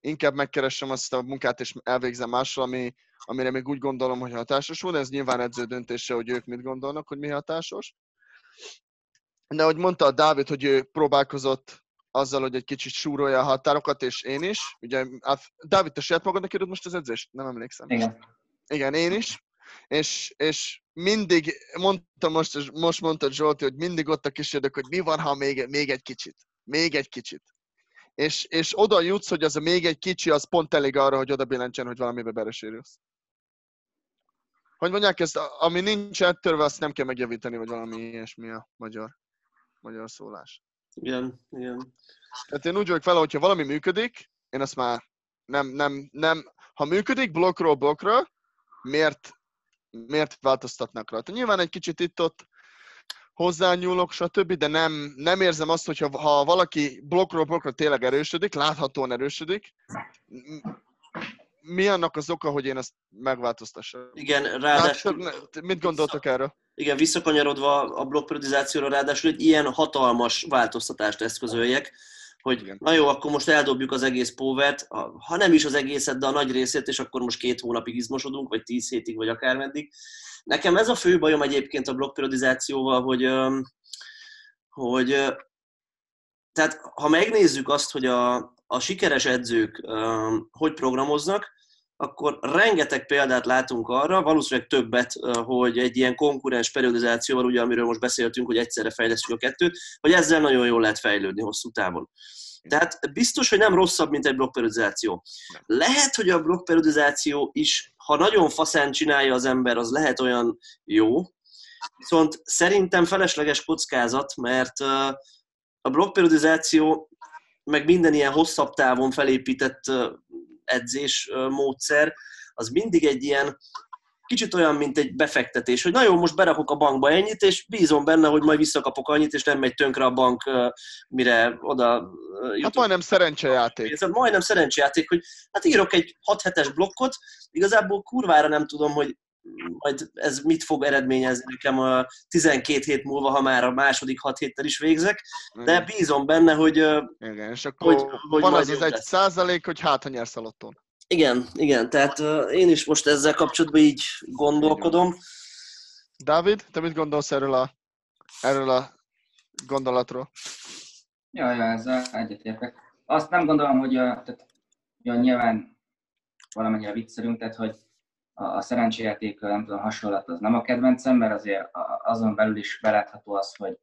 inkább megkeressem azt a munkát, és elvégzem mással, ami, amire még úgy gondolom, hogy hatásos volt. Ez nyilván edző döntése, hogy ők mit gondolnak, hogy mi hatásos. De ahogy mondta a Dávid, hogy ő próbálkozott azzal, hogy egy kicsit súrolja a határokat, és én is. Ugye, Dávid, te saját magadnak írod most az edzést? Nem emlékszem. Igen. Igen, én is. És, és mindig, mondtam most, most mondta Zsolti, hogy mindig ott a kísérlők, hogy mi van, ha még, még egy kicsit. Még egy kicsit. És, és oda jutsz, hogy az a még egy kicsi, az pont elég arra, hogy oda billentsen, hogy valamibe belesérülsz. Hogy mondják ezt, ami nincs ettörve, azt nem kell megjavítani, vagy valami ilyesmi a magyar, magyar szólás. Igen, igen. Tehát én úgy vagyok vele, hogyha valami működik, én azt már nem, nem, nem, ha működik blokkról blokkra, miért, miért változtatnak rajta? Nyilván egy kicsit itt-ott hozzányúlok, stb., de nem, nem érzem azt, hogyha ha valaki blokkról blokkra tényleg erősödik, láthatóan erősödik, mi annak az oka, hogy én ezt megváltoztassam? Igen, Hát, ráadásul, ne- mit gondoltok erről? igen, visszakanyarodva a blokkperiodizációra, ráadásul egy ilyen hatalmas változtatást eszközöljek, hogy Igen. na jó, akkor most eldobjuk az egész póvert, ha nem is az egészet, de a nagy részét, és akkor most két hónapig izmosodunk, vagy tíz hétig, vagy akármeddig. Nekem ez a fő bajom egyébként a blokkperiodizációval, hogy, hogy tehát ha megnézzük azt, hogy a, a sikeres edzők hogy programoznak, akkor rengeteg példát látunk arra, valószínűleg többet, hogy egy ilyen konkurens periodizációval, ugye, amiről most beszéltünk, hogy egyszerre fejlesztjük a kettőt, hogy ezzel nagyon jól lehet fejlődni hosszú távon. Tehát biztos, hogy nem rosszabb, mint egy blokkperiodizáció. Lehet, hogy a blokkperiodizáció is, ha nagyon faszán csinálja az ember, az lehet olyan jó, viszont szerintem felesleges kockázat, mert a blokkperiodizáció, meg minden ilyen hosszabb távon felépített edzés módszer, az mindig egy ilyen kicsit olyan, mint egy befektetés, hogy na jó, most berakok a bankba ennyit, és bízom benne, hogy majd visszakapok annyit, és nem megy tönkre a bank, mire oda ö, Hát majdnem szerencsejáték. Ez majdnem szerencsejáték, hogy hát írok egy 6 hetes blokkot, igazából kurvára nem tudom, hogy majd ez mit fog eredményezni nekem a 12 hét múlva, ha már a második 6 héttel is végzek, de bízom benne, hogy, Igen, és akkor hogy, hogy van az az egy lesz. százalék, hogy hát, ha nyersz a lotton. Igen, igen, tehát én is most ezzel kapcsolatban így gondolkodom. Dávid, te mit gondolsz erről a, erről a gondolatról? Ja, ja, ezzel egyetértek. Azt nem gondolom, hogy a, tehát, ja, nyilván valamennyire viccelünk, tehát hogy a, szerencséjáték, nem tudom, hasonlat az nem a kedvencem, mert azért azon belül is belátható az, hogy,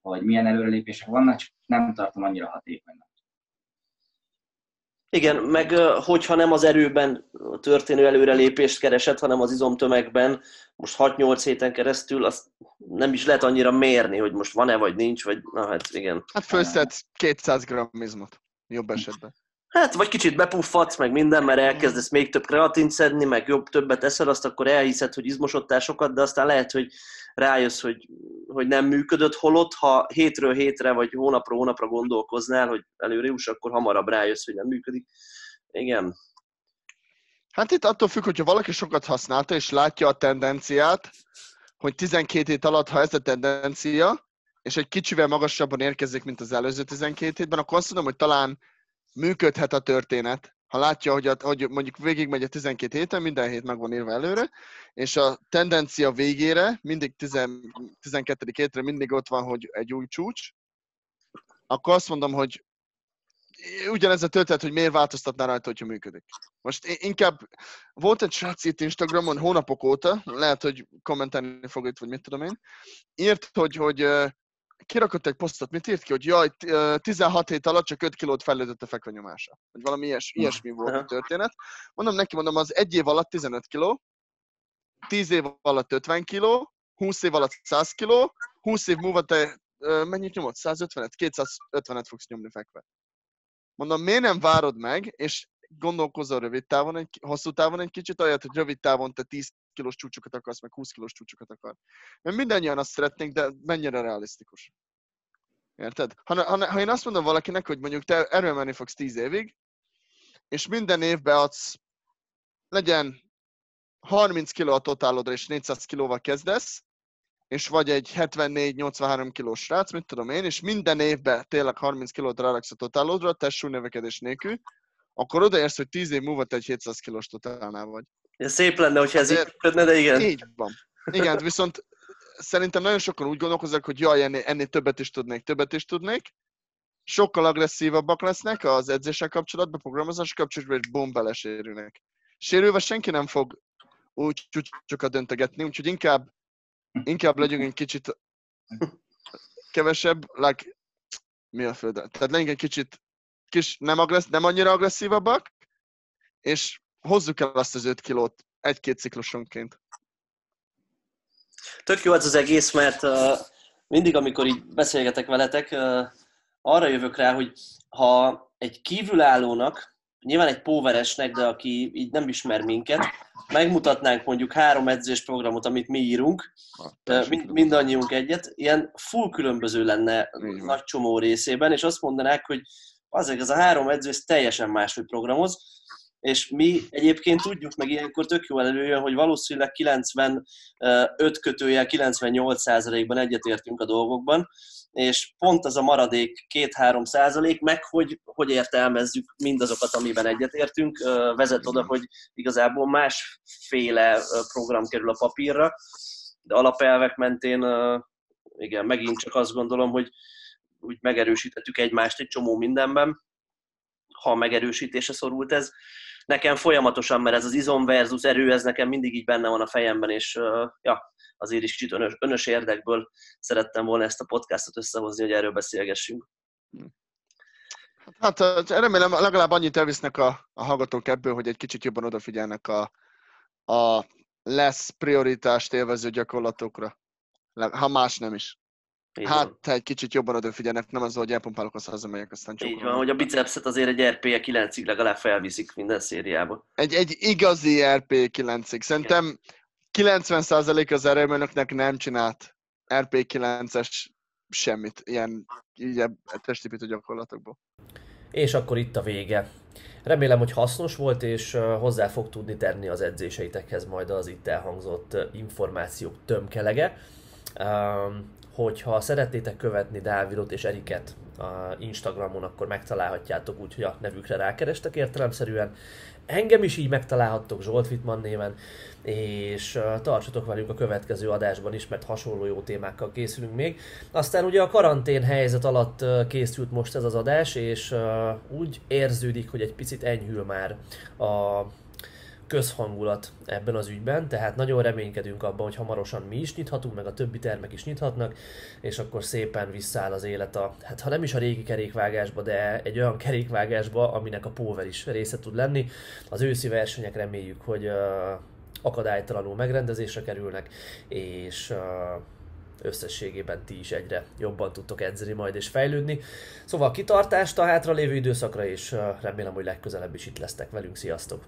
hogy milyen előrelépések vannak, csak nem tartom annyira hatékonynak. Igen, meg hogyha nem az erőben történő előrelépést keresett, hanem az izomtömegben, most 6-8 héten keresztül, azt nem is lehet annyira mérni, hogy most van-e vagy nincs, vagy na hát igen. Hát fölszedsz 200 grammizmot, jobb esetben. Hát, vagy kicsit bepuffatsz, meg minden, mert elkezdesz még több kreatint szedni, meg jobb többet eszel, azt akkor elhiszed, hogy izmosodtál sokat, de aztán lehet, hogy rájössz, hogy, hogy nem működött, holott, ha hétről hétre, vagy hónapról hónapra gondolkoznál, hogy előre juss, akkor hamarabb rájössz, hogy nem működik. Igen. Hát itt attól függ, hogyha valaki sokat használta, és látja a tendenciát, hogy 12 hét alatt, ha ez a tendencia, és egy kicsivel magasabban érkezik, mint az előző 12 hétben, akkor azt mondom, hogy talán működhet a történet, ha látja, hogy, a, hogy mondjuk végigmegy a 12 héten, minden hét meg van írva előre, és a tendencia végére, mindig 10, 12. hétre mindig ott van, hogy egy új csúcs, akkor azt mondom, hogy ugyanez a történet, hogy miért változtatná rajta, hogyha működik. Most inkább volt egy srác itt Instagramon hónapok óta, lehet, hogy kommentálni fog itt, vagy mit tudom én, írt, hogy, hogy kirakott egy posztot, mit írt ki, hogy jaj, 16 hét alatt csak 5 kilót fejlődött a fekvenyomása. Vagy valami ilyes, ilyesmi volt a történet. Mondom neki, mondom, az egy év alatt 15 kiló, 10 év alatt 50 kiló, 20 év alatt 100 kiló, 20 év múlva te mennyit nyomod? 150-et? 250-et fogsz nyomni fekve. Mondom, miért nem várod meg, és gondolkozol rövid távon, egy, hosszú távon egy kicsit, olyat, hogy rövid távon te 10 kilós csúcsokat akarsz, meg 20 kilós csúcsokat akar. Mert mindannyian azt szeretnénk, de mennyire realisztikus. Érted? Ha, ha, ha én azt mondom valakinek, hogy mondjuk te erről menni fogsz 10 évig, és minden évben adsz, legyen 30 kg a totálodra, és 400 kilóval kezdesz, és vagy egy 74-83 kilós srác, mit tudom én, és minden évben tényleg 30 kilót ráraksz a totálodra, testsúlynövekedés nélkül, akkor odaérsz, hogy 10 év múlva te egy 700 kilós totálnál vagy. Szép lenne, hogyha ez így működne, de igen. Így van. Igen, viszont szerintem nagyon sokan úgy gondolkoznak, hogy jaj, ennél, ennél többet is tudnék, többet is tudnék. Sokkal agresszívabbak lesznek az edzéssel kapcsolatban, programozás kapcsolatban, és bom, belesérülnek. Sérülve senki nem fog úgy csúcsokat döntögetni, úgyhogy inkább, inkább legyünk egy kicsit kevesebb, like, mi a föld? Tehát legyünk egy kicsit kis, nem, agressz, nem annyira agresszívabbak, és hozzuk el azt az 5 kilót egy-két ciklusonként. Tök jó ez az egész, mert uh, mindig, amikor így beszélgetek veletek, uh, arra jövök rá, hogy ha egy kívülállónak, nyilván egy póveresnek, de aki így nem ismer minket, megmutatnánk mondjuk három edzés programot, amit mi írunk, mind, mindannyiunk egyet, ilyen full különböző lenne nagy csomó részében, és azt mondanák, hogy azért ez a három edző ez teljesen máshogy programoz, és mi egyébként tudjuk, meg ilyenkor tök jó előjön, hogy valószínűleg 95 kötőjel 98%-ban egyetértünk a dolgokban, és pont az a maradék 2-3 százalék, meg hogy, hogy értelmezzük mindazokat, amiben egyetértünk, vezet oda, hogy igazából másféle program kerül a papírra, de alapelvek mentén igen, megint csak azt gondolom, hogy úgy megerősítettük egymást egy csomó mindenben, ha megerősítése szorult ez. Nekem folyamatosan, mert ez az izom versus erő, ez nekem mindig így benne van a fejemben, és ja, azért is kicsit önös, önös érdekből szerettem volna ezt a podcastot összehozni, hogy erről beszélgessünk. Hát remélem legalább annyit elvisznek a, a hallgatók ebből, hogy egy kicsit jobban odafigyelnek a, a lesz prioritást élvező gyakorlatokra. Ha más nem is. Így hát, van. egy kicsit jobban odafigyelnek, nem az, hogy elpumpálok, az hazamegyek, aztán csak. Így van, hogy a bicepset azért egy RP 9-ig legalább felviszik minden szériába. Egy, egy igazi RP 9-ig. Szerintem 90% az erőmönöknek nem csinált RP 9-es semmit, ilyen így testépítő gyakorlatokból. És akkor itt a vége. Remélem, hogy hasznos volt, és hozzá fog tudni tenni az edzéseitekhez majd az itt elhangzott információk tömkelege. Hogyha szeretnétek követni Dávidot és Eriket a Instagramon, akkor megtalálhatjátok úgy, hogy a nevükre rákerestek értelemszerűen. Engem is így megtalálhattok Zsolt Wittmann néven, és tartsatok velünk a következő adásban is, mert hasonló jó témákkal készülünk még. Aztán ugye a karantén helyzet alatt készült most ez az adás, és úgy érződik, hogy egy picit enyhül már a közhangulat ebben az ügyben, tehát nagyon reménykedünk abban, hogy hamarosan mi is nyithatunk, meg a többi termek is nyithatnak, és akkor szépen visszaáll az élet a, hát ha nem is a régi kerékvágásba, de egy olyan kerékvágásba, aminek a Póver is része tud lenni. Az őszi versenyek reméljük, hogy uh, akadálytalanul megrendezésre kerülnek, és uh, összességében ti is egyre jobban tudtok edzeni majd és fejlődni. Szóval kitartást a hátralévő időszakra, és remélem, hogy legközelebb is itt lesztek velünk. Sziasztok!